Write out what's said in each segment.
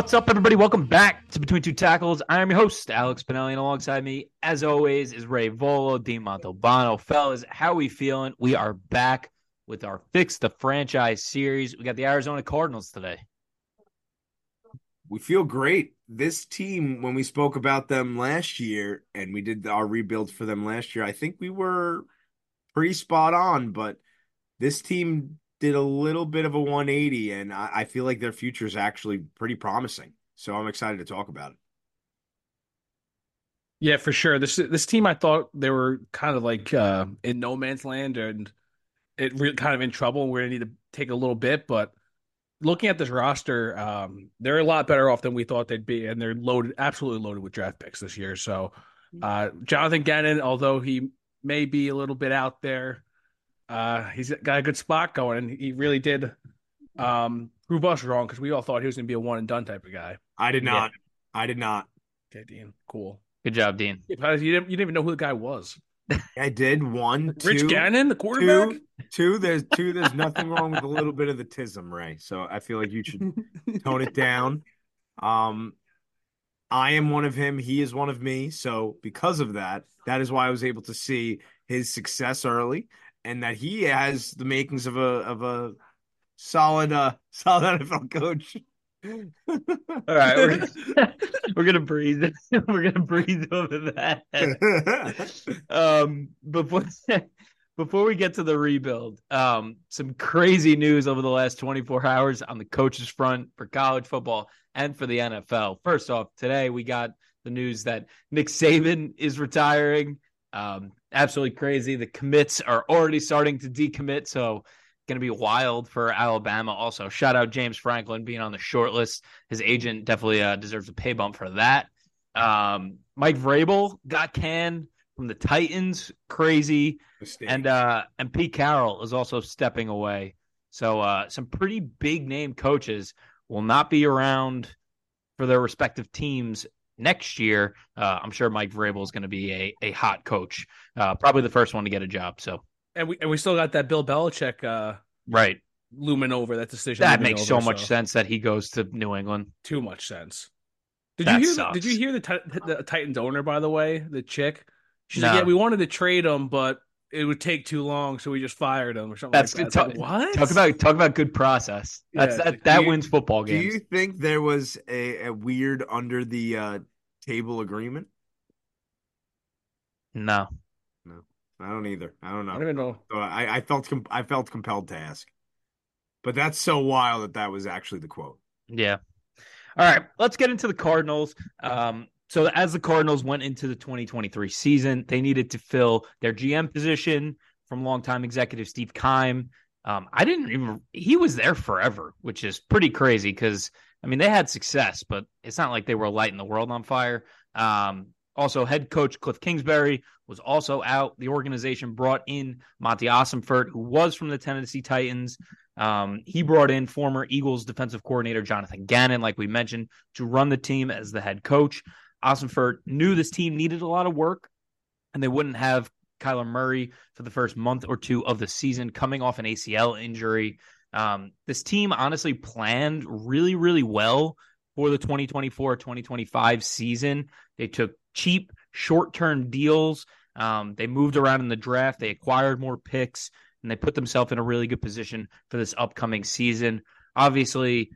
What's up, everybody? Welcome back to Between Two Tackles. I am your host, Alex Pinelli, and alongside me, as always, is Ray Volo, Dean Montalbano. Fellas, how we feeling? We are back with our Fix the Franchise series. We got the Arizona Cardinals today. We feel great. This team, when we spoke about them last year and we did our rebuild for them last year, I think we were pretty spot on, but this team did a little bit of a 180, and I, I feel like their future is actually pretty promising. So I'm excited to talk about it. Yeah, for sure. This this team, I thought they were kind of like uh, in no man's land and it really kind of in trouble. We're gonna need to take a little bit, but looking at this roster, um, they're a lot better off than we thought they'd be, and they're loaded, absolutely loaded with draft picks this year. So, uh, Jonathan Gannon, although he may be a little bit out there, uh, he's got a good spot going, and he really did um, prove us wrong because we all thought he was going to be a one and done type of guy. I did not. Yeah. I did not. Okay, Dean. Cool. Good job, Dean. You didn't, you didn't even know who the guy was. I did one, two, Rich Gannon, the quarterback. Two, two, there's two. There's nothing wrong with a little bit of the tism, Ray. So I feel like you should tone it down. Um, I am one of him. He is one of me. So because of that, that is why I was able to see his success early, and that he has the makings of a of a solid uh solid NFL coach. All right, we're, we're gonna breathe. we're gonna breathe over that. um, before before we get to the rebuild, um, some crazy news over the last 24 hours on the coaches front for college football and for the NFL. First off, today we got the news that Nick Saban is retiring. Um, absolutely crazy. The commits are already starting to decommit, so going to be wild for Alabama. Also, shout out James Franklin being on the short list. His agent definitely uh, deserves a pay bump for that. Um, Mike Vrabel got canned from the Titans, crazy, Mistake. and uh, and Pete Carroll is also stepping away. So uh, some pretty big name coaches will not be around for their respective teams next year. Uh, I'm sure Mike Vrabel is going to be a, a hot coach, uh, probably the first one to get a job. So and we and we still got that Bill Belichick uh, right looming over that decision. That makes over, so much so. sense that he goes to New England. Too much sense. Did that you hear? Sucks. Did you hear the, the Titans owner? By the way, the chick. She's no. like, yeah, we wanted to trade him, but it would take too long, so we just fired him or something. That's like that. talk, like, what? Talk about talk about good process. That's yeah. that that you, wins football games. Do you think there was a, a weird under the uh, table agreement? No. No. I don't either. I don't know. I don't even know. So I, I felt com- I felt compelled to ask, but that's so wild that that was actually the quote. Yeah. All right, let's get into the Cardinals. Um, so as the Cardinals went into the 2023 season, they needed to fill their GM position from longtime executive Steve Keim. Um, I didn't even he was there forever, which is pretty crazy because I mean they had success, but it's not like they were lighting the world on fire. Um, also, head coach Cliff Kingsbury was also out. The organization brought in Monti Ossenfort, who was from the Tennessee Titans. Um, he brought in former Eagles defensive coordinator Jonathan Gannon, like we mentioned, to run the team as the head coach. Ossenfort knew this team needed a lot of work, and they wouldn't have Kyler Murray for the first month or two of the season, coming off an ACL injury. Um, this team honestly planned really, really well for the 2024 2025 season. They took cheap short term deals. Um, they moved around in the draft. They acquired more picks and they put themselves in a really good position for this upcoming season. Obviously,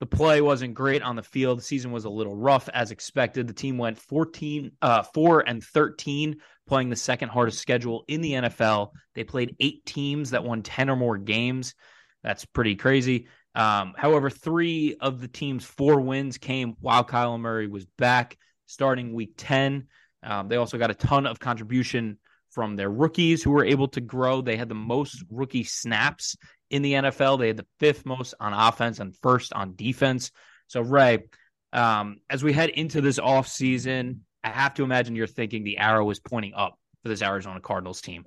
the play wasn't great on the field. The season was a little rough as expected. The team went 14, uh, 4 and 13, playing the second hardest schedule in the NFL. They played eight teams that won 10 or more games. That's pretty crazy. Um, however, three of the team's four wins came while Kyler Murray was back starting week 10. Um, they also got a ton of contribution from their rookies who were able to grow. They had the most rookie snaps in the NFL. They had the fifth most on offense and first on defense. So, Ray, um, as we head into this offseason, I have to imagine you're thinking the arrow is pointing up for this Arizona Cardinals team.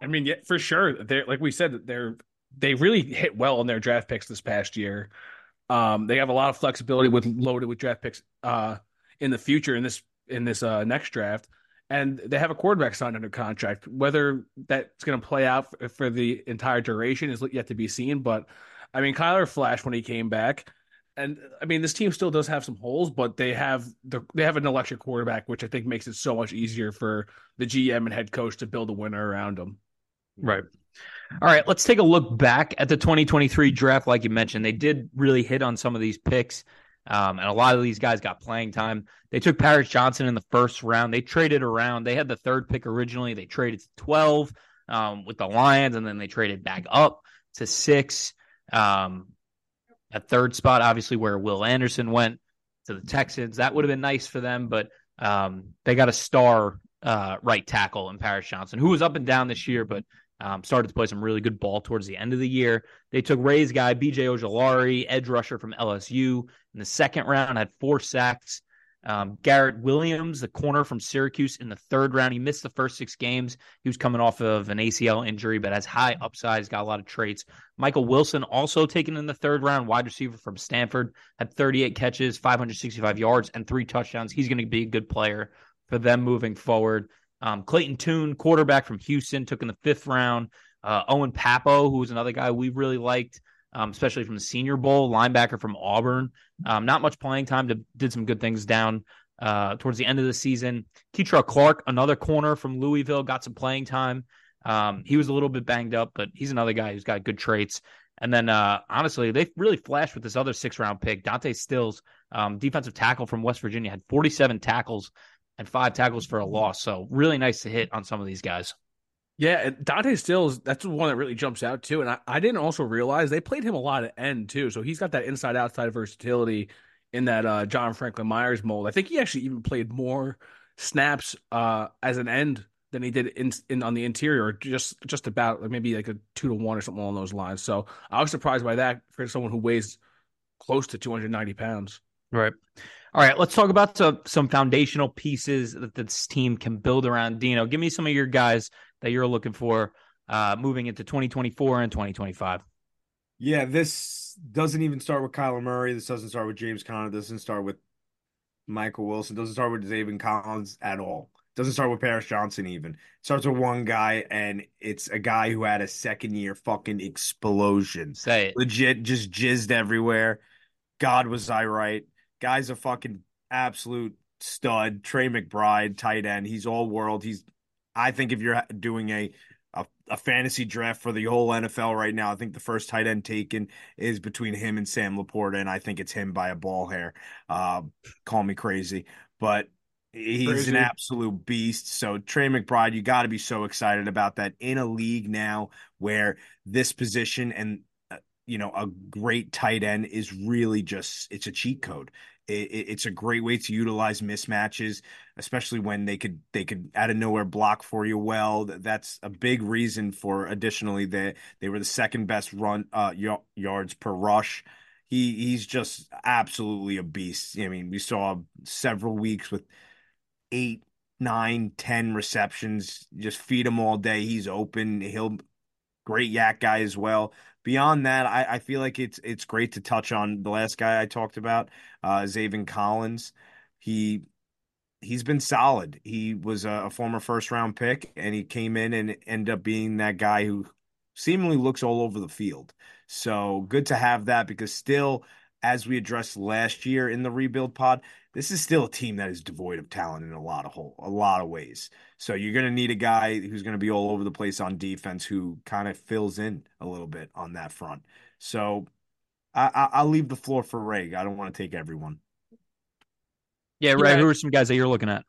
I mean, yeah, for sure. They're like we said, they're they really hit well on their draft picks this past year. Um, they have a lot of flexibility with loaded with draft picks uh, in the future in this in this uh, next draft, and they have a quarterback signed under contract. Whether that's going to play out for, for, the entire duration is yet to be seen. But I mean, Kyler flashed when he came back. And I mean, this team still does have some holes, but they have the, they have an electric quarterback, which I think makes it so much easier for the GM and head coach to build a winner around them. Right. All right, let's take a look back at the 2023 draft. Like you mentioned, they did really hit on some of these picks, um, and a lot of these guys got playing time. They took Paris Johnson in the first round. They traded around. They had the third pick originally. They traded to 12 um, with the Lions, and then they traded back up to six. Um, a third spot, obviously, where Will Anderson went to the Texans. That would have been nice for them, but um, they got a star uh, right tackle in Paris Johnson, who was up and down this year, but um, started to play some really good ball towards the end of the year. They took Ray's guy, BJ Ojulari, edge rusher from LSU, in the second round, had four sacks. Um, Garrett Williams, the corner from Syracuse, in the third round. He missed the first six games. He was coming off of an ACL injury, but has high upside. Got a lot of traits. Michael Wilson, also taken in the third round, wide receiver from Stanford, had 38 catches, 565 yards, and three touchdowns. He's going to be a good player for them moving forward. Um, Clayton Tune, quarterback from Houston, took in the fifth round. Uh, Owen Pappoe, who was another guy we really liked, um, especially from the Senior Bowl, linebacker from Auburn. Um, not much playing time, to, did some good things down uh, towards the end of the season. Kei'Trel Clark, another corner from Louisville, got some playing time. Um, he was a little bit banged up, but he's another guy who's got good traits. And then, uh, honestly, they really flashed with this other six round pick, Dante Stills, um, defensive tackle from West Virginia, had 47 tackles and five tackles for a loss. So, really nice to hit on some of these guys. Yeah, Dante Stills, that's the one that really jumps out too. And I, I didn't also realize they played him a lot at end too. So he's got that inside outside versatility in that uh, John Franklin Myers mold. I think he actually even played more snaps uh, as an end than he did in, in on the interior, just just about like maybe like a two to one or something along those lines. So I was surprised by that for someone who weighs close to 290 pounds. Right. All right, let's talk about some, some foundational pieces that this team can build around Dino. Give me some of your guys that you're looking for uh, moving into 2024 and 2025? Yeah, this doesn't even start with Kyler Murray. This doesn't start with James Conner. This doesn't start with Michael Wilson. Doesn't start with Zaven Collins at all. Doesn't start with Paris Johnson even. It starts with one guy, and it's a guy who had a second year fucking explosion. Say it. Legit, just jizzed everywhere. God was I right. Guy's a fucking absolute stud. Trey McBride, tight end. He's all world. He's I think if you're doing a, a, a fantasy draft for the whole NFL right now, I think the first tight end taken is between him and Sam LaPorta, and I think it's him by a ball hair. Uh, call me crazy, but he's crazy. an absolute beast. So Trey McBride, you got to be so excited about that in a league now where this position and uh, you know a great tight end is really just it's a cheat code it, it's a great way to utilize mismatches, especially when they could they could out of nowhere block for you well. That's a big reason for additionally that they were the second best run uh, yards per rush. He he's just absolutely a beast. I mean, we saw several weeks with eight, nine, ten receptions. Just feed him all day. He's open. He'll great yak guy as well beyond that, I, I, feel like it's it's great to touch on the last guy I talked about, uh, Zaven Collins. He he's been solid. He was a, a, former first round pick, and he came in and ended up being that guy who seemingly looks all over the field. So good to have that because still, as we addressed last year in the rebuild pod, this is still a team that is devoid of talent in a lot of whole, a lot of ways. So you're going to need a guy who's going to be all over the place on defense who kind of fills in a little bit on that front. So I, will leave the floor for Ray. I don't want to take everyone. Yeah, Ray. Yeah. Who are some guys that you're looking at?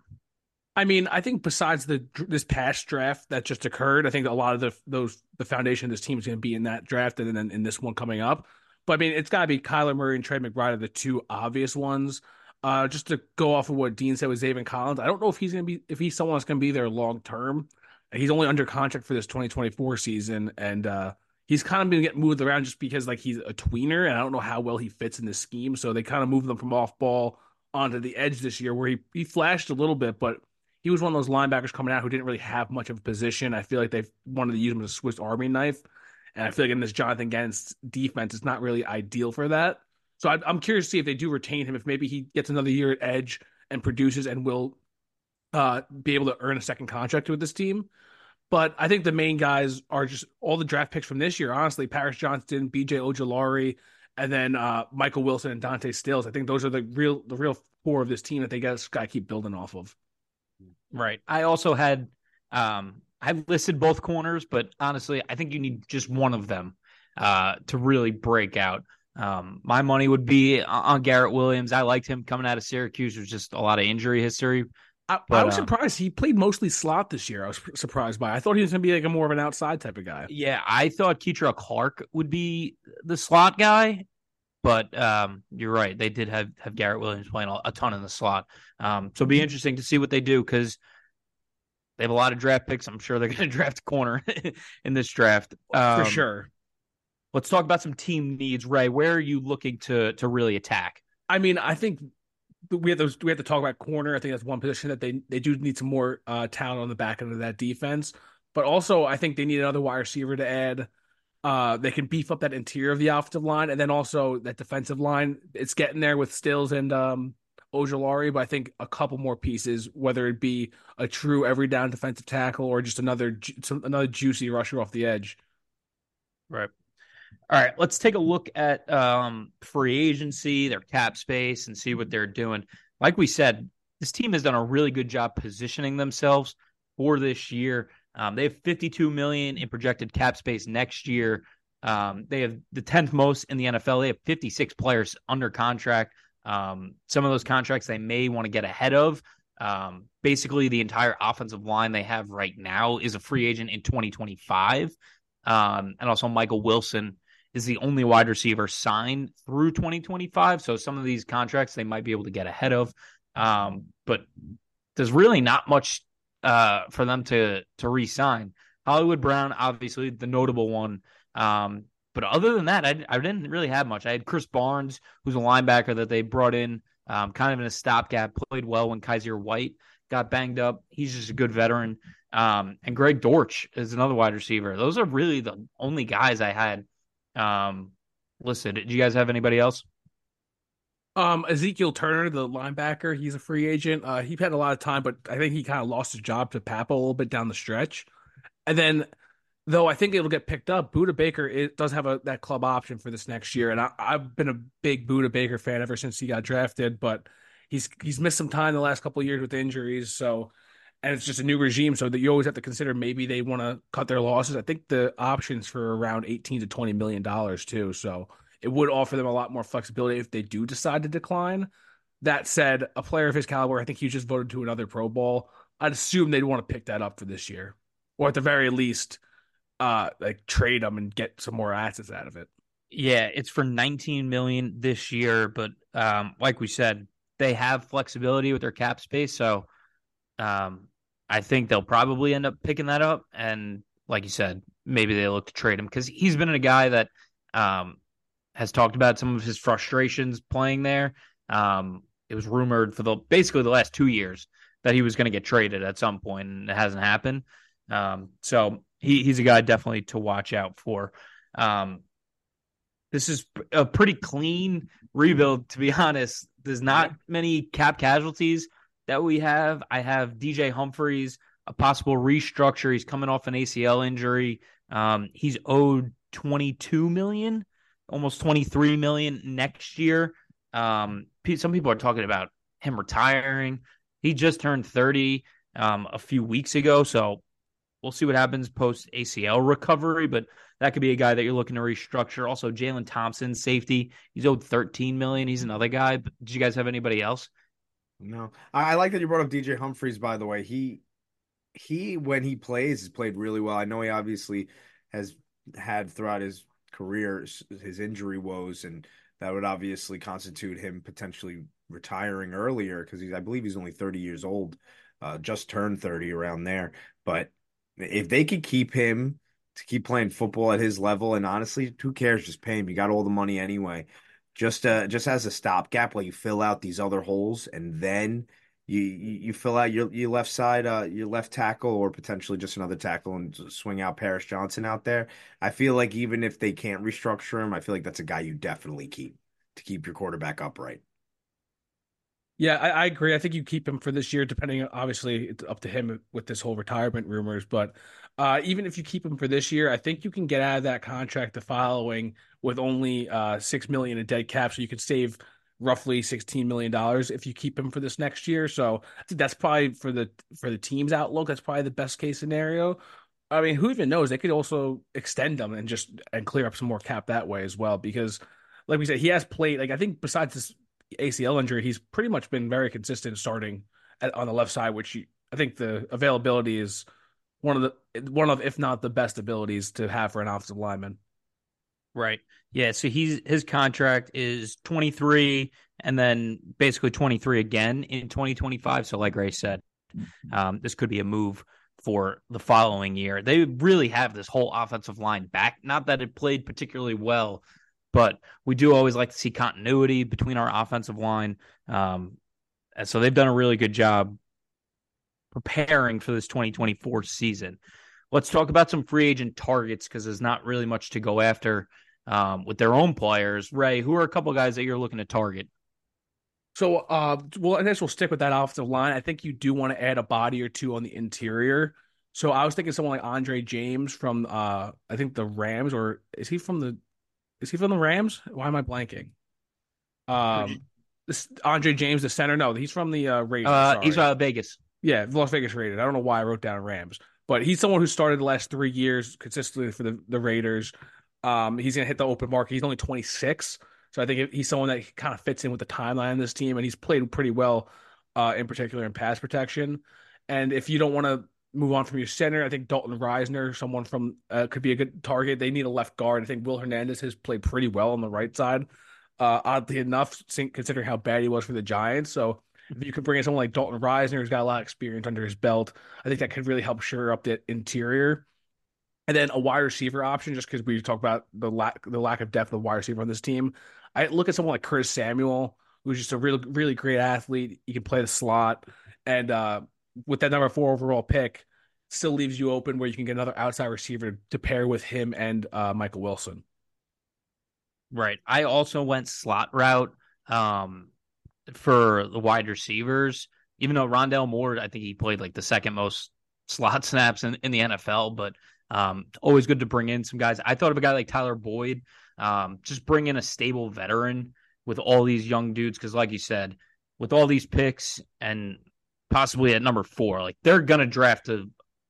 I mean, I think besides the this past draft that just occurred, I think a lot of the those the foundation of this team is going to be in that draft and then in this one coming up. But I mean, it's got to be Kyler Murray and Trey McBride are the two obvious ones. Uh, just to go off of what Dean said with Zaven Collins, I don't know if he's going to be if he's someone that's going to be there long term. He's only under contract for this 2024 season, and uh, he's kind of been getting moved around just because like he's a tweener, and I don't know how well he fits in the scheme. So they kind of moved him from off ball onto the edge this year, where he he flashed a little bit, but he was one of those linebackers coming out who didn't really have much of a position. I feel like they wanted to use him as a Swiss Army knife, and I feel like in this Jonathan Gannon defense, it's not really ideal for that. So I, am curious to see if they do retain him, if maybe he gets another year at edge and produces and will uh, be able to earn a second contract with this team. But I think the main guys are just all the draft picks from this year. Honestly, Paris Johnson, B.J. Ojulari, and then uh, Michael Wilson and Dante Stills. I think those are the real the real core of this team that they got to keep building off of. Right. I also had um I've listed both corners, but honestly, I think you need just one of them uh to really break out. Um, my money would be on Garrett Williams. I liked him coming out of Syracuse. with just a lot of injury history. I, but, I was um, surprised he played mostly slot this year. I was surprised by. I thought he was going to be like a more of an outside type of guy. Yeah, I thought Kei'Trel Clark would be the slot guy, but um, you're right. They did have have Garrett Williams playing a, ton in the slot. Um, so it'll be interesting to see what they do because they have a lot of draft picks. I'm sure they're going to draft a corner in this draft for um, sure. Let's talk about some team needs, Ray. Where are you looking to to really attack? I mean, I think we have those. We have to talk about corner. I think that's one position that they they do need some more uh, talent on the back end of that defense. But also, I think they need another wide receiver to add. Uh, they can beef up that interior of the offensive line, and then also that defensive line. It's getting there with Stills and um, Ojulari, but I think a couple more pieces, whether it be a true every down defensive tackle or just another another juicy rusher off the edge. Right. All right, let's take a look at um, free agency, their cap space, and see what they're doing. Like we said, this team has done a really good job positioning themselves for this year. Um, they have 52 million in projected cap space next year. Um, they have the 10th most in the NFL. They have 56 players under contract. Um, some of those contracts they may want to get ahead of. Um, basically, the entire offensive line they have right now is a free agent in 2025. Um, and also, Michael Wilson is the only wide receiver signed through 2025. So some of these contracts they might be able to get ahead of. Um, but there's really not much uh, for them to to re-sign. Hollywood Brown, obviously the notable one. Um, but other than that, I, I didn't really have much. I had Krys Barnes, who's a linebacker that they brought in, um, kind of in a stopgap, played well when Kyzir White got banged up. He's just a good veteran. Um, and Greg Dortch is another wide receiver. Those are really the only guys I had um, listed. Do you guys have anybody else? Um, Ezekiel Turner, the linebacker, he's a free agent. Uh, he had a lot of time, but I think he kind of lost his job to Pappoe a little bit down the stretch. And then, though I think it'll get picked up, Budda Baker it does have a that club option for this next year, and I, have been a big Budda Baker fan ever since he got drafted. But he's he's missed some time the last couple years with injuries, so and it's just a new regime, so that you always have to consider maybe they want to cut their losses. I think the options for around eighteen to twenty million dollars too, so it would offer them a lot more flexibility if they do decide to decline. That said, a player of his caliber, I think he just voted to another Pro Bowl. I'd assume they'd want to pick that up for this year, or at the very least, uh, like trade them and get some more assets out of it. Yeah, it's for 19 million this year, but um, like we said, they have flexibility with their cap space, so um, I think they'll probably end up picking that up. And like you said, maybe they look to trade him because he's been a guy that um, has talked about some of his frustrations playing there. Um, it was rumored for the basically the last two years that he was going to get traded at some point, and it hasn't happened. Um, so he, he's a guy definitely to watch out for. Um, this is a pretty clean rebuild, to be honest. There's not many cap casualties that we have. I have DJ Humphries, a possible restructure. He's coming off an ACL injury. Um, he's owed 22 million, almost 23 million next year. Um, some people are talking about him retiring. He just turned 30 um, a few weeks ago, so we'll see what happens post ACL recovery. But that could be a guy that you're looking to restructure. Also, Jalen Thompson, safety, he's owed 13 million. He's another guy. But did you guys have anybody else? No, I, I like that you brought up DJ Humphries. By the way, he he when he plays has played really well. I know he obviously has had throughout his career his injury woes, and that would obviously constitute him potentially retiring earlier because he's I believe he's only 30 years old, uh, just turned 30 around there. But if they could keep him to keep playing football at his level, and honestly, who cares? Just pay him. You got all the money anyway just uh, just as a stopgap while you fill out these other holes, and then you you, fill out your your left side, uh, your left tackle, or potentially just another tackle, and swing out Paris Johnson out there. I feel like even if they can't restructure him, I feel like that's a guy you definitely keep to keep your quarterback upright. Yeah, I, I, agree. I think you keep him for this year, depending. Obviously, it's up to him with this whole retirement rumors. But uh, even if you keep him for this year, I think you can get out of that contract the following with only uh, six million in dead cap, so you could save roughly sixteen million dollars if you keep him for this next year. So I think that's probably for the for the team's outlook. That's probably the best case scenario. I mean, who even knows? They could also extend them and just and clear up some more cap that way as well. Because, like we said, he has played. Like I think besides this ACL injury, he's pretty much been very consistent starting at, on the left side, which he, I think the availability is one of the one of if not the best abilities to have for an offensive lineman. Right. Yeah. So he's his contract is 23 and then basically 23 again in 2025. So, like Ray said, um, this could be a move for the following year. They really have this whole offensive line back. Not that it played particularly well, but we do always like to see continuity between our offensive line. Um, and so they've done a really good job preparing for this 2024 season. Let's talk about some free agent targets because there's not really much to go after um, with their own players. Ray, who are a couple guys that you're looking to target? So, uh, well, I guess we'll stick with that offensive line. I think you do want to add a body or two on the interior. So I was thinking someone like Andre James from, uh, I think the Rams, or is he from the, is he from the Rams? Why am I blanking? Um, this Andre James, the center. No, he's from the uh, Raiders. Uh, he's uh, Vegas. Yeah, Las Vegas Raiders. I don't know why I wrote down Rams, but he's someone who started the last three years consistently for the, the Raiders. Um, he's going to hit the open market. He's only 26. So I think he's someone that kind of fits in with the timeline of this team, and he's played pretty well, uh, in particular in pass protection. And if you don't want to move on from your center, I think Dalton Risner, someone from uh, could be a good target. They need a left guard. I think Will Hernandez has played pretty well on the right side. Uh, oddly enough, considering how bad he was for the Giants. So if you could bring in someone like Dalton Risner, who's got a lot of experience under his belt, I think that could really help shore up the interior and then a wide receiver option, just because we talk about the lack the lack of depth of the wide receiver on this team. I look at someone like Curtis Samuel, who's just a really really great athlete. He can play the slot, and uh, with that number four overall pick, still leaves you open where you can get another outside receiver to pair with him and uh, Michael Wilson. Right. I also went slot route um, for the wide receivers. Even though Rondale Moore, I think he played like the second most slot snaps in, in the NFL, but um, always good to bring in some guys. I thought of a guy like Tyler Boyd. Um, just bring in a stable veteran with all these young dudes because, like you said, with all these picks and possibly at number four, like they're gonna draft a,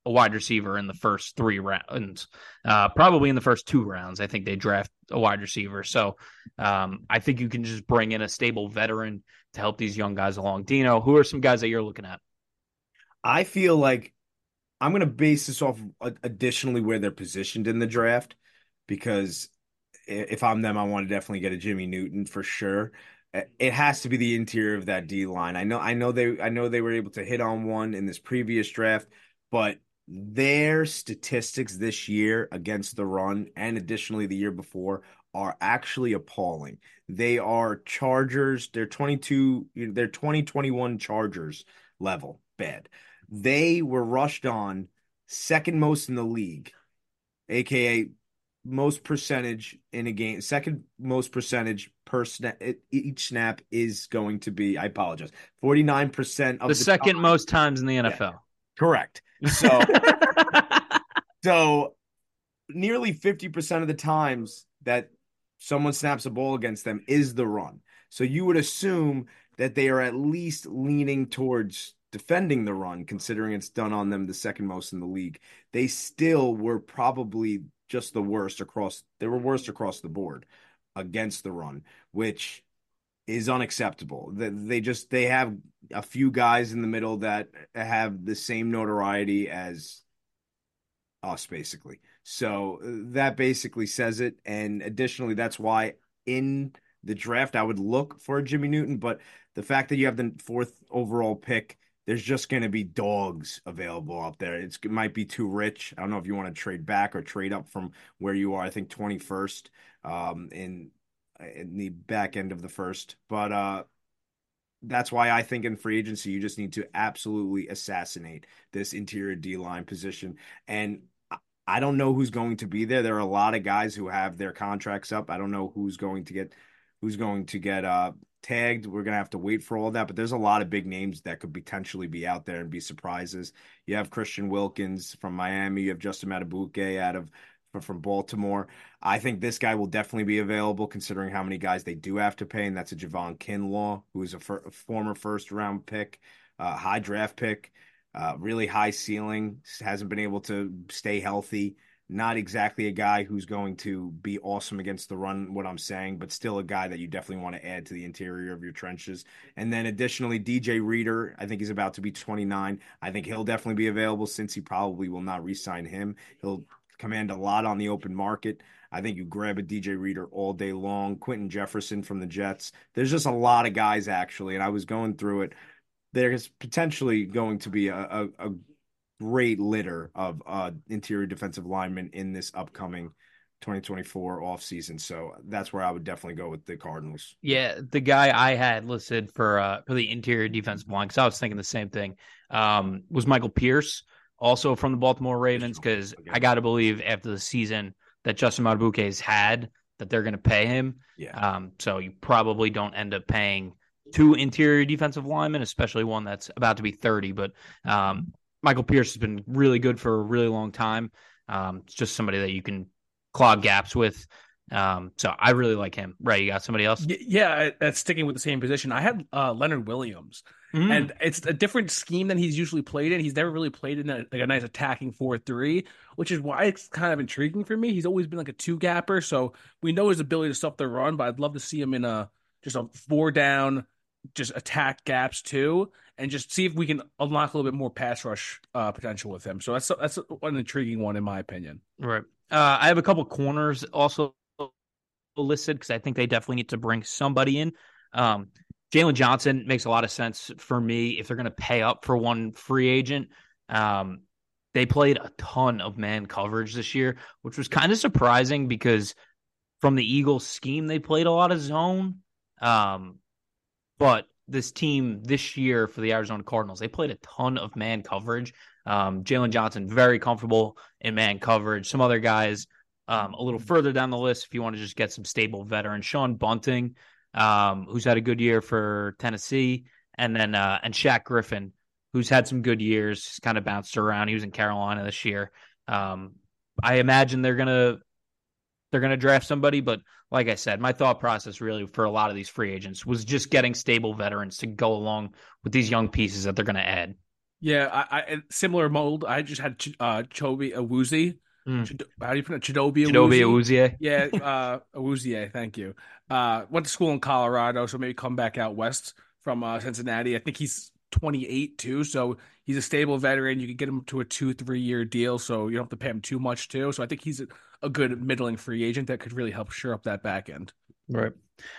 a wide receiver in the first three rounds, uh, probably in the first two rounds. I think they draft a wide receiver. So um, I think you can just bring in a stable veteran to help these young guys along. Dino, who are some guys that you're looking at? I feel like I'm going to base this off additionally where they're positioned in the draft because if I'm them, I want to definitely get a Johnny Newton for sure. It has to be the interior of that D line. I know, I know they, I know they were able to hit on one in this previous draft, but their statistics this year against the run and additionally the year before are actually appalling. They are Chargers. They're 22. They're 2021 Chargers level bad. They were rushed on second most in the league, aka most percentage in a game, second most percentage per snap. Each snap is going to be. I apologize. Forty nine percent of the, the second most times in the NFL. Yeah, correct. So, so nearly fifty percent of the times that someone snaps a ball against them is the run. So you would assume that they are at least leaning towards defending the run, considering it's done on them the second most in the league, they still were probably just the worst across. They were worst across the board against the run, which is unacceptable. They just they have a few guys in the middle that have the same notoriety as us, basically. So that basically says it. And additionally, that's why in the draft I would look for Johnny Newton. But the fact that you have the fourth overall pick there's just going to be dogs available out there. It's, it might be too rich. I don't know if you want to trade back or trade up from where you are. I think 21st um, in in the back end of the first, but uh, that's why I think in free agency you just need to absolutely assassinate this interior D line position. And I don't know who's going to be there. There are a lot of guys who have their contracts up. I don't know who's going to get who's going to get uh tagged. We're gonna have to wait for all that. But there's a lot of big names that could potentially be out there and be surprises. You have Christian Wilkins from Miami. You have Justin Madubuike out of from Baltimore. I think this guy will definitely be available considering how many guys they do have to pay, and that's a Javon Kinlaw, who is a, fir- a former first round pick, uh, high draft pick, uh, really high ceiling, hasn't been able to stay healthy. Not exactly a guy who's going to be awesome against the run, what I'm saying, but still a guy that you definitely want to add to the interior of your trenches. And then additionally, DJ Reader, I think he's about to be 29. I think he'll definitely be available since he probably will not re sign him. He'll command a lot on the open market. I think you grab a DJ Reader all day long. Quinton Jefferson from the Jets. There's just a lot of guys actually, and I was going through it. There's potentially going to be a, a, a great litter of uh, interior defensive linemen in this upcoming 2024 offseason. So that's where I would definitely go with the Cardinals. Yeah, the guy I had listed for uh, for the interior defensive line, because I was thinking the same thing, um, was Michael Pierce, also from the Baltimore Ravens, because I got to believe after the season that Justin Madubuike has had, that they're going to pay him. Yeah. Um, so you probably don't end up paying two interior defensive linemen, especially one that's about to be 30. But um, Michael Pierce has been really good for a really long time. Um, it's just somebody that you can clog gaps with. Um, so I really like him. Right, you got somebody else? Yeah, that's sticking with the same position. I had uh, Leonard Williams, mm. and it's a different scheme than he's usually played in. He's never really played in a, like a nice attacking four three, which is why it's kind of intriguing for me. He's always been like a two gapper, so we know his ability to stop the run, but I'd love to see him in a just a four down, just attack gaps too and just see if we can unlock a little bit more pass rush uh, potential with him. So that's that's an intriguing one in my opinion. Right. Uh, I have a couple corners also listed because I think they definitely need to bring somebody in. Um, Jaylon Johnson makes a lot of sense for me if they're going to pay up for one free agent. Um, they played a ton of man coverage this year, which was kind of surprising because from the Eagles scheme, they played a lot of zone. Um, but this team this year for the Arizona Cardinals. They played a ton of man coverage. Um, Jaylon Johnson, very comfortable in man coverage. Some other guys um, a little further down the list if you want to just get some stable veterans. Sean Bunting, um, who's had a good year for Tennessee, and then uh, and Shaq Griffin, who's had some good years, kind of bounced around. He was in Carolina this year. Um, I imagine they're gonna they're gonna draft somebody, but like I said, my thought process really for a lot of these free agents was just getting stable veterans to go along with these young pieces that they're to add. Yeah, I, I similar mold. I just had uh, Chobi Awuzie. Mm. how do you pronounce Chidobe Chidobe Awuzie? Yeah, uh, Awuzie. Thank you. Uh, went to school in Colorado, so maybe come back out west from uh, Cincinnati. I think he's 28 too, so he's a stable veteran. You can get him to a two, three year deal, so you don't have to pay him too much too. So I think he's a, a good middling free agent that could really help shore up that back end. Right.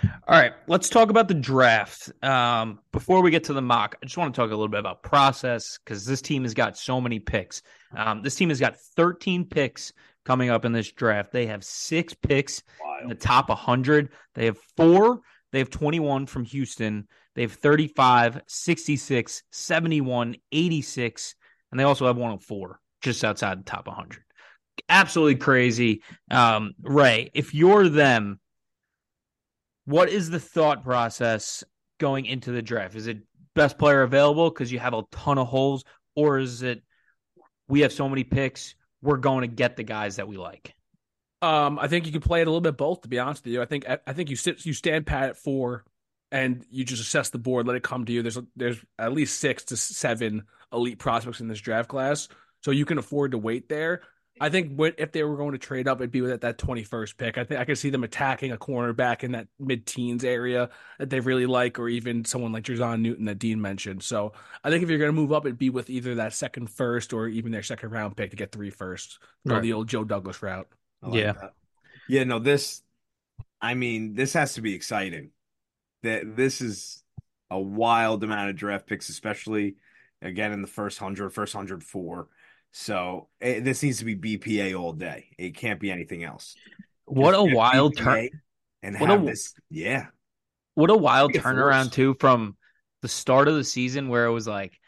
All right. Let's talk about the draft. Um, before we get to the mock, I just want to talk a little bit about process because this team has got so many picks. Um, this team has got 13 picks coming up in this draft. They have six picks Wild. in the top 100. They have four. They have 21 from Houston. They have 35, 66, 71, 86, and they also have 104 just outside the top 100 absolutely crazy. Um, Ray, if you're them, what is the thought process going into the draft? Is it best player available because you have a ton of holes, or is it we have so many picks, we're going to get the guys that we like? Um, I think you can play it a little bit both. To be honest with you, I think I think you sit you stand pat at four, and you just assess the board, let it come to you. There's there's at least six to seven elite prospects in this draft class, so you can afford to wait there. I think if they were going to trade up, it'd be with that 21st pick. I think I could see them attacking a cornerback in that mid-teens area that they really like, or even someone like Jer'Zhan Newton that Dean mentioned. So I think if you're going to move up, it'd be with either that second first or even their second round pick to get three first. Go right. the old Joe Douglas route. Like yeah, that. yeah. No, this. I mean, this has to be exciting. That this is a wild amount of draft picks, especially again in the first hundred, first hundred four so it, eh, this needs to be BPA all day. It can't be anything else. What Just a wild turn! And what have a, this, yeah. What a wild turnaround too from the start of the season where it was like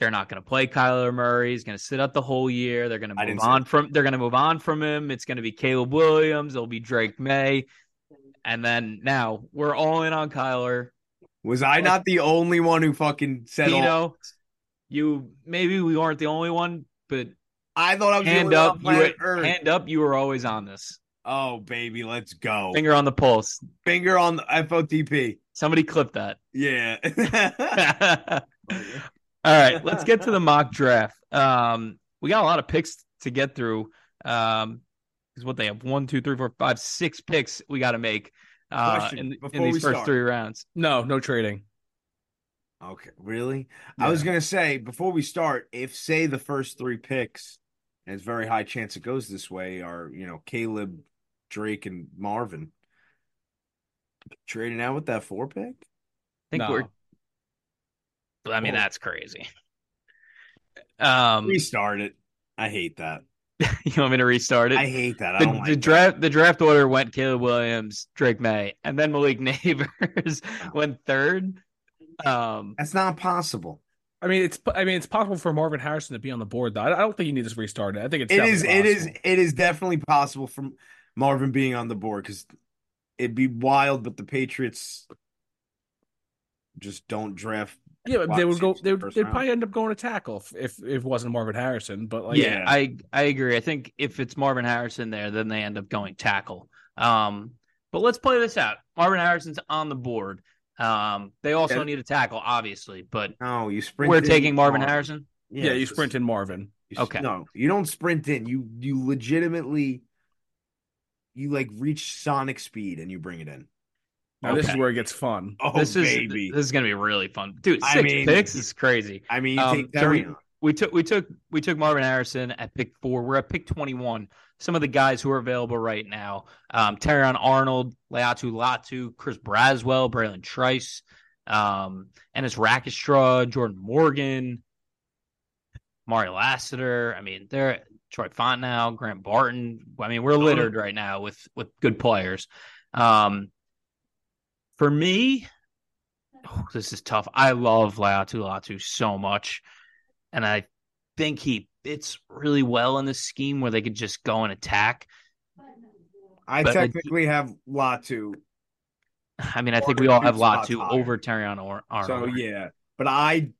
they're not going to play Kyler Murray. He's going to sit out the whole year. They're going to move on from. They're going to move on from him. It's going to be Caleb Williams. It'll be Drake Maye, and then now we're all in on Kyler. Was I not the only one who fucking said all? You maybe we weren't the only one, but I thought I was hand up, you were, Earth. hand up, you were always on this. Oh baby, let's go. Finger on the pulse. Finger on the FOTP. Somebody clip that. Yeah. All right, let's get to the mock draft. Um, we got a lot of picks to get through. Um, is what they have one, two, three, four, five, six picks we got to make uh, Question, in, in these first start. three rounds. No, no trading. Okay, really? I was gonna say before we start, if say the first three picks, and it's very high chance it goes this way, are you know Caleb, Drake, and Marvin trading out with that four pick? I think No. we're. I mean, Whoa. that's crazy. Um, Restart it. I hate that. you want me to restart it? I hate that. I the, don't the like that. draft the draft order went Caleb Williams, Drake Maye, and then Malik Neighbors went third. Um, That's not possible. I mean, it's I mean, it's possible for Marvin Harrison to be on the board though. I I don't think you need to restart it. I think it's It is. definitely It is. possible. It is definitely possible for Marvin being on the board because it'd be wild, but the Patriots just don't draft. Yeah, but they would go. They would they'd round. probably end up going to tackle if if, if it wasn't Marvin Harrison. But like, yeah, Yeah. I I agree. I think if it's Marvin Harrison there, then they end up going tackle. Um, but let's play this out. Marvin Harrison's on the board. Um, they also Yeah. need a tackle, obviously, but No, you sprint. we're in taking Marvin Marvin. Harrison. yeah, you just- sprint in Marvin. you Okay. No, you don't sprint in. You you legitimately you like reach sonic speed and you bring it in. Now this is where it gets fun. Oh this is baby! this is gonna be really fun, dude. I Six mean- picks is crazy. I mean, you Um, take so we- took we took we took Marvin Harrison at pick four. We're at pick twenty one. Some of the guys who are available right now: um, Terrion Arnold, Laiatu Latu, Chris Braswell, Bralen Trice, um, Ennis Rakestraw, Jordan Morgan, Mario Lassiter. I mean, they're Troy Fontenau, Grant Barton. I mean, we're littered right now with with good players. Um, for me, oh, this is tough. I love Laiatu Latu so much, and I think he fits really well in this scheme where they could just go and attack. I but- uh, technically have Latu, I mean, I think we all have Latu over Terrion or so yeah. But I,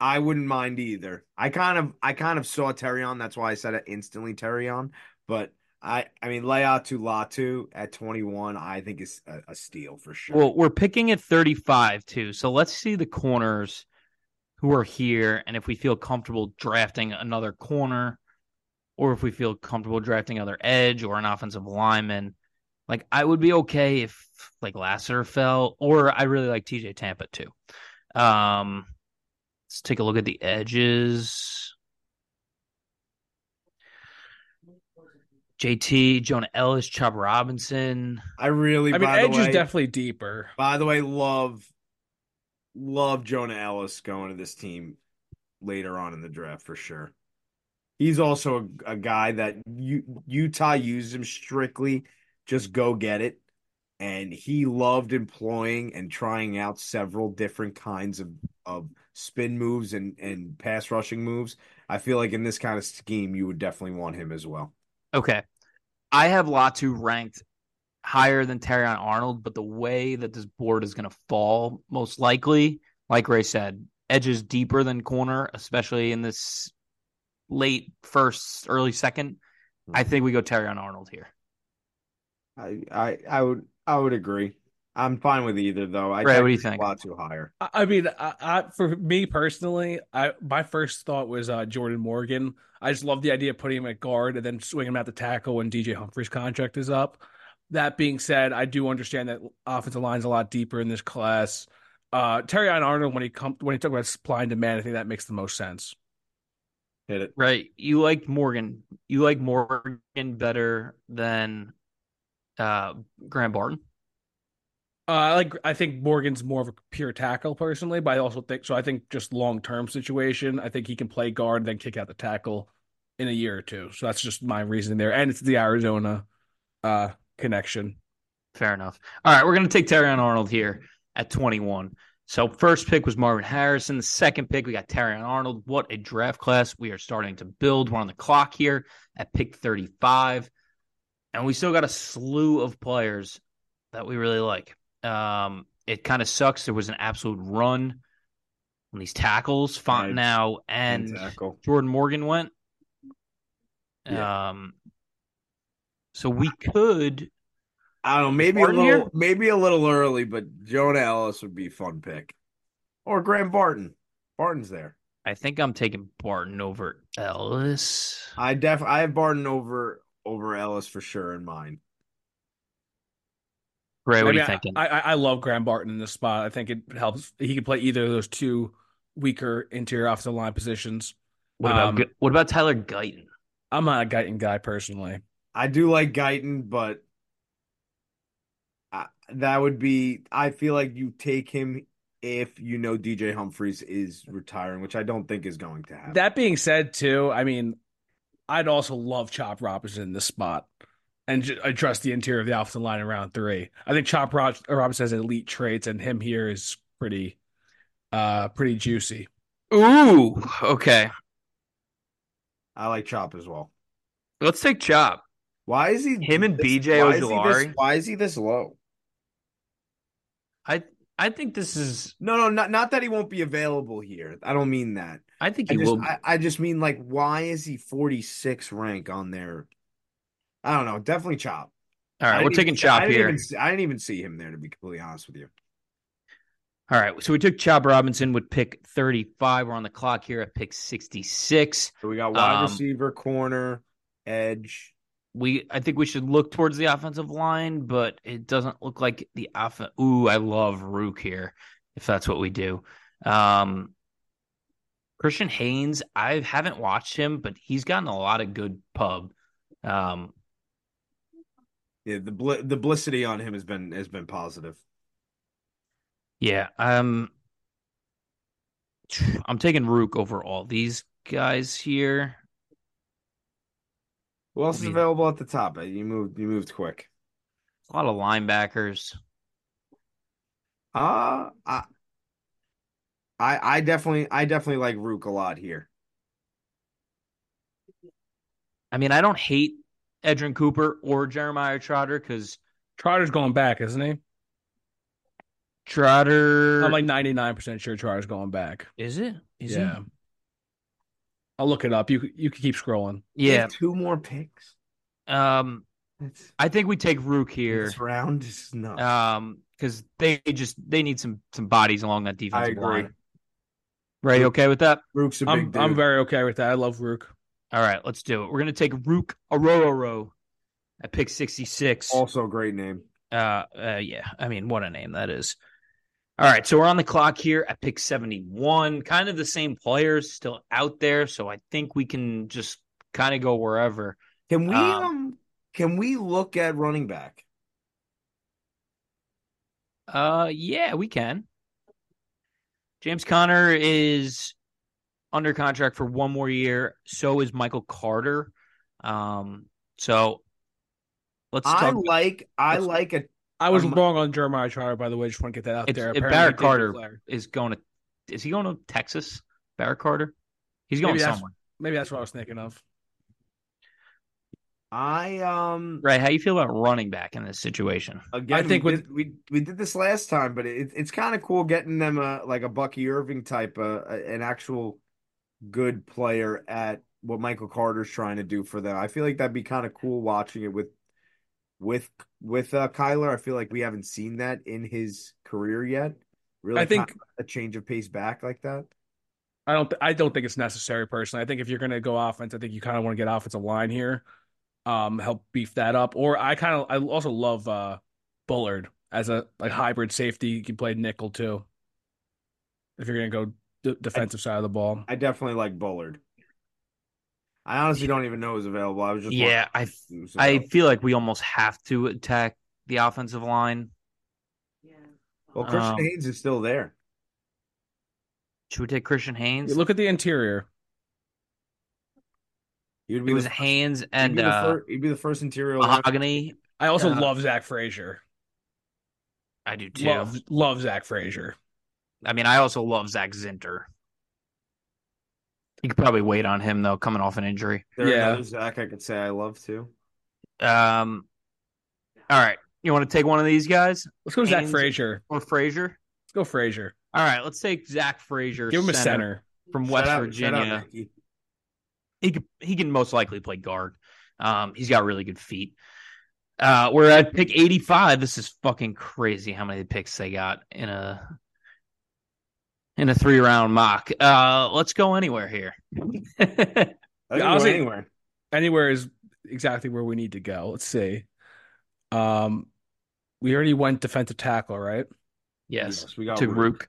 I wouldn't mind either. I kind of, I kind of saw Terrion. That's why I said it instantly, Terrion. But I, I mean, Laiatu Latu at twenty one, I think is a, a steal for sure. Well, we're picking at 35 too. So let's see the corners who are here and if we feel comfortable drafting another corner or if we feel comfortable drafting another edge or an offensive lineman. Like I would be okay if like Lassiter fell or I really like TJ Tampa too. Um let's take a look at the edges. JT, Jonah Elliss, Chop Robinson. I really, I mean, by Edge way, is definitely deeper. By the way, love love Jonah Elliss going to this team later on in the draft for sure. He's also a, a guy that U, Utah used him strictly just go get it, and he loved employing and trying out several different kinds of of spin moves and and pass rushing moves. I feel like in this kind of scheme, you would definitely want him as well. Okay. I have Latu ranked higher than Terrion Arnold, but the way that this board is going to fall, most likely, like Ray said, edges deeper than corner, especially in this late first, early second. I think we go Terrion Arnold here. I I I would I would agree. I'm fine with either though. I Ray, what do you think think? Latu higher. I, I mean, I, I, for me personally, I my first thought was uh, Jordan Morgan. I just love the idea of putting him at guard and then swinging him out the tackle when DJ Humphries' contract is up. That being said, I do understand that offensive line's a lot deeper in this class. Uh, Terrion Arnold, when he come when he talked about supply and demand, I think that makes the most sense. Hit it. Right. You like Morgan. You like Morgan better than uh, Grant Barton. Uh, I like. I think Morgan's more of a pure tackle personally, but I also think so. I think just long term situation. I think he can play guard, and then kick out the tackle in a year or two. So that's just my reasoning there, and it's the Arizona uh, connection. Fair enough. All right, we're going to take Terrion Arnold here at 21. So first pick was Marvin Harrison. The second pick we got Terrion Arnold. What a draft class we are starting to build. We're on the clock here at pick 35. And we still got a slew of players that we really like. Um, it kind of sucks. There was an absolute run on these tackles. Fontenot and tackle. Jordan Morgan went. Yeah. Um, so we could. I don't know, maybe a little, here? maybe a little early, but Jonah Elliss would be a fun pick, or Graham Barton. Barton's there. I think I'm taking Barton over Elliss. I def, I have Barton over over Elliss for sure in mine. Ray, what are you I- thinking? I, I, I love Graham Barton in this spot. I think it helps. He could play either of those two weaker interior offensive line positions. what about um, what about Tyler Guyton? I'm not a Guyton guy personally. I do like Guyton, but I, that would be. I feel like you take him if you know DJ Humphries is retiring, which I don't think is going to happen. That being said, too, I mean, I'd also love Chop Robinson in this spot and ju- I trust the interior of the offensive line in round three. I think Chop Ro- Robinson has elite traits, and him here is pretty, uh, pretty juicy. Ooh, okay. I like Chop as well. Let's take Chop. Why is he Him and this- BJ why is he this- Ojulari? Why is he this low? I I think this is. No, no, not not that he won't be available here. I don't mean that. I think I he just, will. I, I just mean like, why is he 46 rank on there? I don't know. Definitely Chop. All right, we're didn't taking even- Chop I here. Even, I didn't even see him there, to be completely honest with you. All right, so we took Chop Robinson with pick 35. We're on the clock here at pick 66. So we got wide Um, receiver, corner, edge. We I think we should look towards the offensive line, but it doesn't look like the offense. Ooh, I love Ruke here. If that's what we do, um, Christian Haynes. I haven't watched him, but he's gotten a lot of good pub. Um, Yeah, the bl- the publicity on him has been has been positive. yeah, um, I'm taking Ruke over all these guys here. Who else I is available at the top? Uh, You moved you moved quick. A lot of linebackers. Uh I I I definitely I definitely like Ruke a lot here. I mean, I don't hate Edgerrin Cooper or Jeremiah Trotter because Trotter's going back, isn't he? Trotter. I'm like 99% sure Trotter's going back. is it? Is yeah. I'll look it up. You you can keep scrolling. Yeah. have two more picks. Um, It's, I think we take Ruke here. this round is nuts. Um, because they just they need some some bodies along that defensive agree. line. Ray, you okay with that? Ruke's a big I'm dude. I'm very okay with that. I love Ruke. All right, let's do it. We're gonna take Ruke Orhorhoro at pick sixty six. also a great name. Uh, uh, yeah. I mean, what a name that is. All right, so we're on the clock here at pick 71. Kind of the same players still out there, so I think we can just kind of go wherever. Can we Um, um can we look at running back? Uh, yeah, we can. James Conner is under contract for one more year. So is Michael Carter. Um, so let's I talk. like I let's- like a I was Um, wrong on Jeremiah Trotter, by the way. Just want to get that out there. it- Barrett Carter is going to. Is he going to Texas? Barrett Carter. He's going Maybe that's- somewhere. Maybe that's what I was thinking of. I um Right? How you feel about running back in this situation? again I think we with- did, we we did this last time, but it, it's kind of cool getting them a like a Bucky Irving type, uh, an actual good player at what Michael Carter's trying to do for them. I feel like that'd be kind of cool watching it with with with uh, Kyler. I feel like we haven't seen that in his career yet. Really, I think- a change of pace back like that. I don't. I don't think it's necessary personally. I think if you're going to go offense, I think you kind of want to get offensive line here, um, help beef that up. Or I kind of. I also love uh, Bullard as a like hybrid safety. You can play nickel too. If you're going to go d- defensive side of the ball, I definitely like Bullard. I honestly don't even know who's available. I was just Yeah, I wondering who's I feel like we almost have to attack the offensive line. Yeah. Well, Christian um, Haynes is still there. Should we take Christian Haynes? look at the interior. He'd be it was the, Haynes he'd and be the uh, fir- he'd be the first interior line. Mahogany. I also Uh, love Zach Frazier. I do too. Love love Zach Frazier. I mean, I also love Zach Zinter. You could probably wait on him though, coming off an injury. There Yeah. another Zach I could say I love too. Um, all right, You want to take one of these guys Let's go Zach Frazier. or Frazier? Let's go Frazier. All right, let's take Zach Frazier. Give him a center. from West up, shut Virginia. up, Ricky. he could he can most likely play guard. Um, he's got really good feet. Uh, we're at pick 85. This is fucking crazy how many picks they got in a in a three round mock. Uh, let's go anywhere here. I can go anywhere. Anywhere is exactly where we need to go. Let's see. Um, we already went defensive tackle, right? yes, we got to Ruke. Ruke.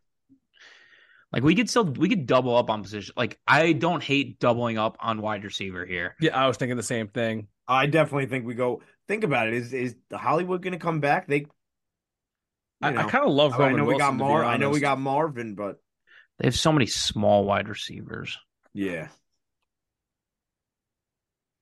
Like we could still we could double up on position. Like I don't hate doubling up on wide receiver here. Yeah, I was thinking the same thing. I definitely think we go. Think about it. Is is the Hollywood going to come back? They. I, I kind of love I Roman know we got to Mar. I know we got Marvin, but They have so many small wide receivers. yeah.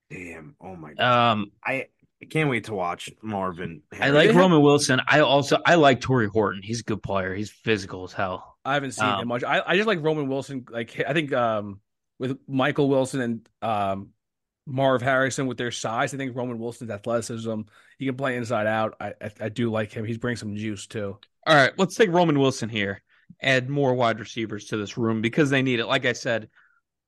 Damn! Oh my god! Um, I I can't wait to watch Marvin. I like Roman Wilson. I also I like Tory Horton. He's a good player. He's physical as hell. I haven't seen Um, him much. I, I just like Roman Wilson. Like I think um with Michael Wilson and um Marv Harrison with their size, I think Roman Wilson's athleticism, he can play inside out. I I, I do like him. He's bringing some juice too. All right, let's take Roman Wilson here. Add more wide receivers to this room because they need it. Like I said,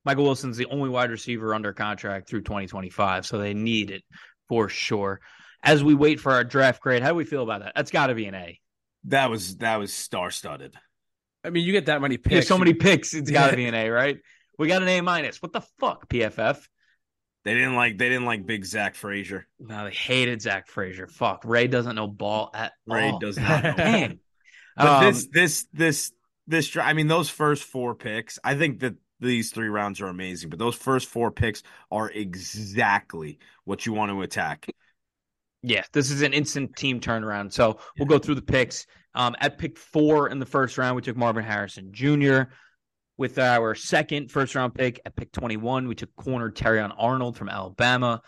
Michael Wilson's the only wide receiver under contract through 2025, so they need it for sure. As we wait for our draft grade, how do we feel about that? That's got to be an A. That was that was star studded. I mean, you get that many There's picks. so many picks, it's got to be an A, right? We got an A minus. What the fuck, PFF? They didn't like they didn't like Big Zach Frazier. No, they hated Zach Frazier. Fuck, Ray doesn't know ball at Ray all. does not know. Dang. But Um, this this this this I mean those first four picks, I think that these three rounds are amazing, but those first four picks are exactly what you want to attack. Yeah, this is an instant team turnaround. So we'll go through the picks. Um, at pick four in the first round, we took Marvin Harrison Jr. With our second first round pick at pick 21, we took corner Terrion Arnold from Alabama.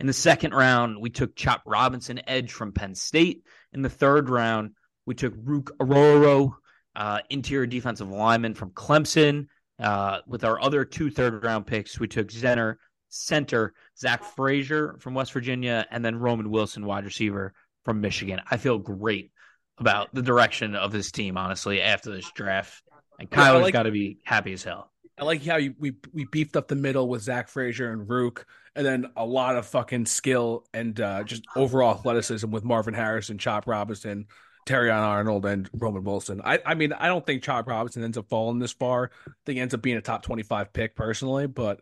In the second round, we took Chop Robinson Edge from Penn State. In the third round, we took Ruke Orhorhoro, uh, interior defensive lineman from Clemson. Uh, with our other two third round picks, we took Zenner center Zach Frazier from West Virginia, and then Roman Wilson, wide receiver from Michigan. I feel great about the direction of this team, honestly, after this draft. And Kyler's like- got to be happy as hell. I like how you, we we beefed up the middle with Zach Frazier and Ruke, and then a lot of fucking skill and uh, just overall athleticism with Marvin Harrison, Chop Robinson, Terry Arnold, and Roman Wilson. I, I mean, I don't think Chop Robinson ends up falling this far. I think he ends up being a top twenty five pick personally, but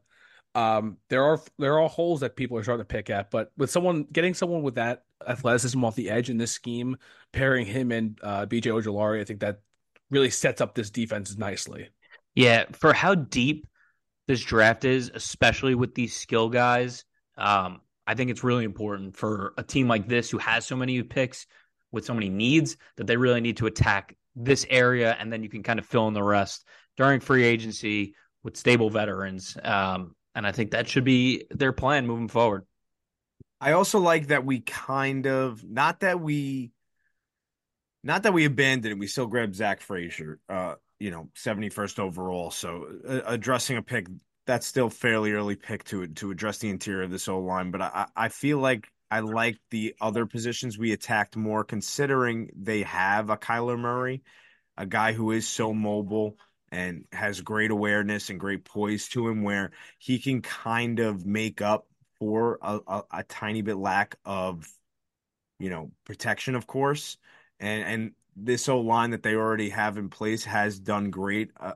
um, there are there are holes that people are starting to pick at. But with someone getting someone with that athleticism off the edge in this scheme, pairing him and uh, BJ Ojulari, I think that really sets up this defense nicely. Yeah, for how deep this draft is, especially with these skill guys, um, I think it's really important for a team like this who has so many picks with so many needs that they really need to attack this area, and then you can kind of fill in the rest during free agency with stable veterans. Um, and I think that should be their plan moving forward. I also like that we kind of not that we not that we abandoned it, we still grabbed Zach Frazier, uh, you know, 71st overall. So uh, addressing a pick that's still fairly early pick to to address the interior of this O line, but I I feel like I like the other positions we attacked more, considering they have a Kyler Murray, a guy who is so mobile and has great awareness and great poise to him, where he can kind of make up for a, a, a tiny bit lack of, you know, protection, of course, and and this O line that they already have in place has done great uh,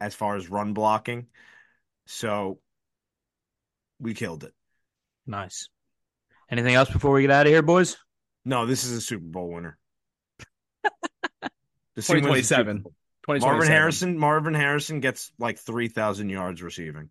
as far as run blocking. So we killed it. Nice. Anything else before we get out of here, boys? No, this is a Super Bowl winner. This team wins the Super 2027. Bowl. 2027. Marvin Harrison. Marvin Harrison gets like three thousand yards receiving.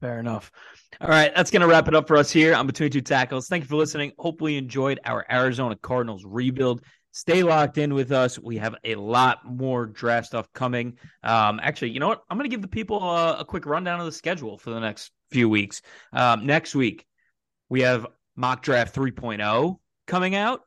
Fair enough. All right, that's going to wrap it up for us here on Between Two Tackles. Thank you for listening. Hopefully, you enjoyed our Arizona Cardinals rebuild. Stay locked in with us. We have a lot more draft stuff coming. Um, actually, you know what? I'm going to give the people a, a quick rundown of the schedule for the next few weeks. Um, next week, we have mock draft 3.0 coming out.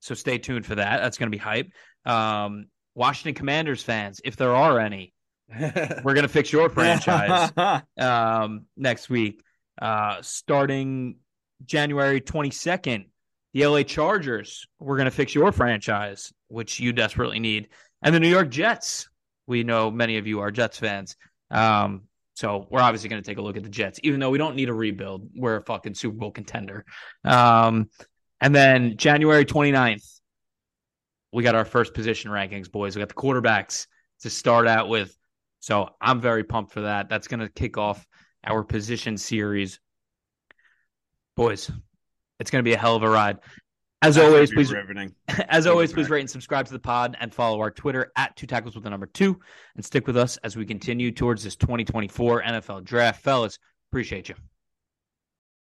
So stay tuned for that. That's going to be hype. Um, Washington Commanders fans, if there are any, we're going to fix your franchise um, next week. Uh, starting January 22nd, The LA Chargers, we're going to fix your franchise, which you desperately need. And the New York Jets, we know many of you are Jets fans. Um, so we're obviously going to take a look at the Jets, even though we don't need a rebuild. We're a fucking Super Bowl contender. Um, and then January 29th, we got our first position rankings, boys. We got the quarterbacks to start out with. So I'm very pumped for that. That's going to kick off our position series. Boys, it's going to be a hell of a ride. As That's always, please as always, please rate and subscribe to the pod and follow our Twitter at two tackles with the number two and stick with us as we continue towards this 2024 NFL draft. Fellas, appreciate you.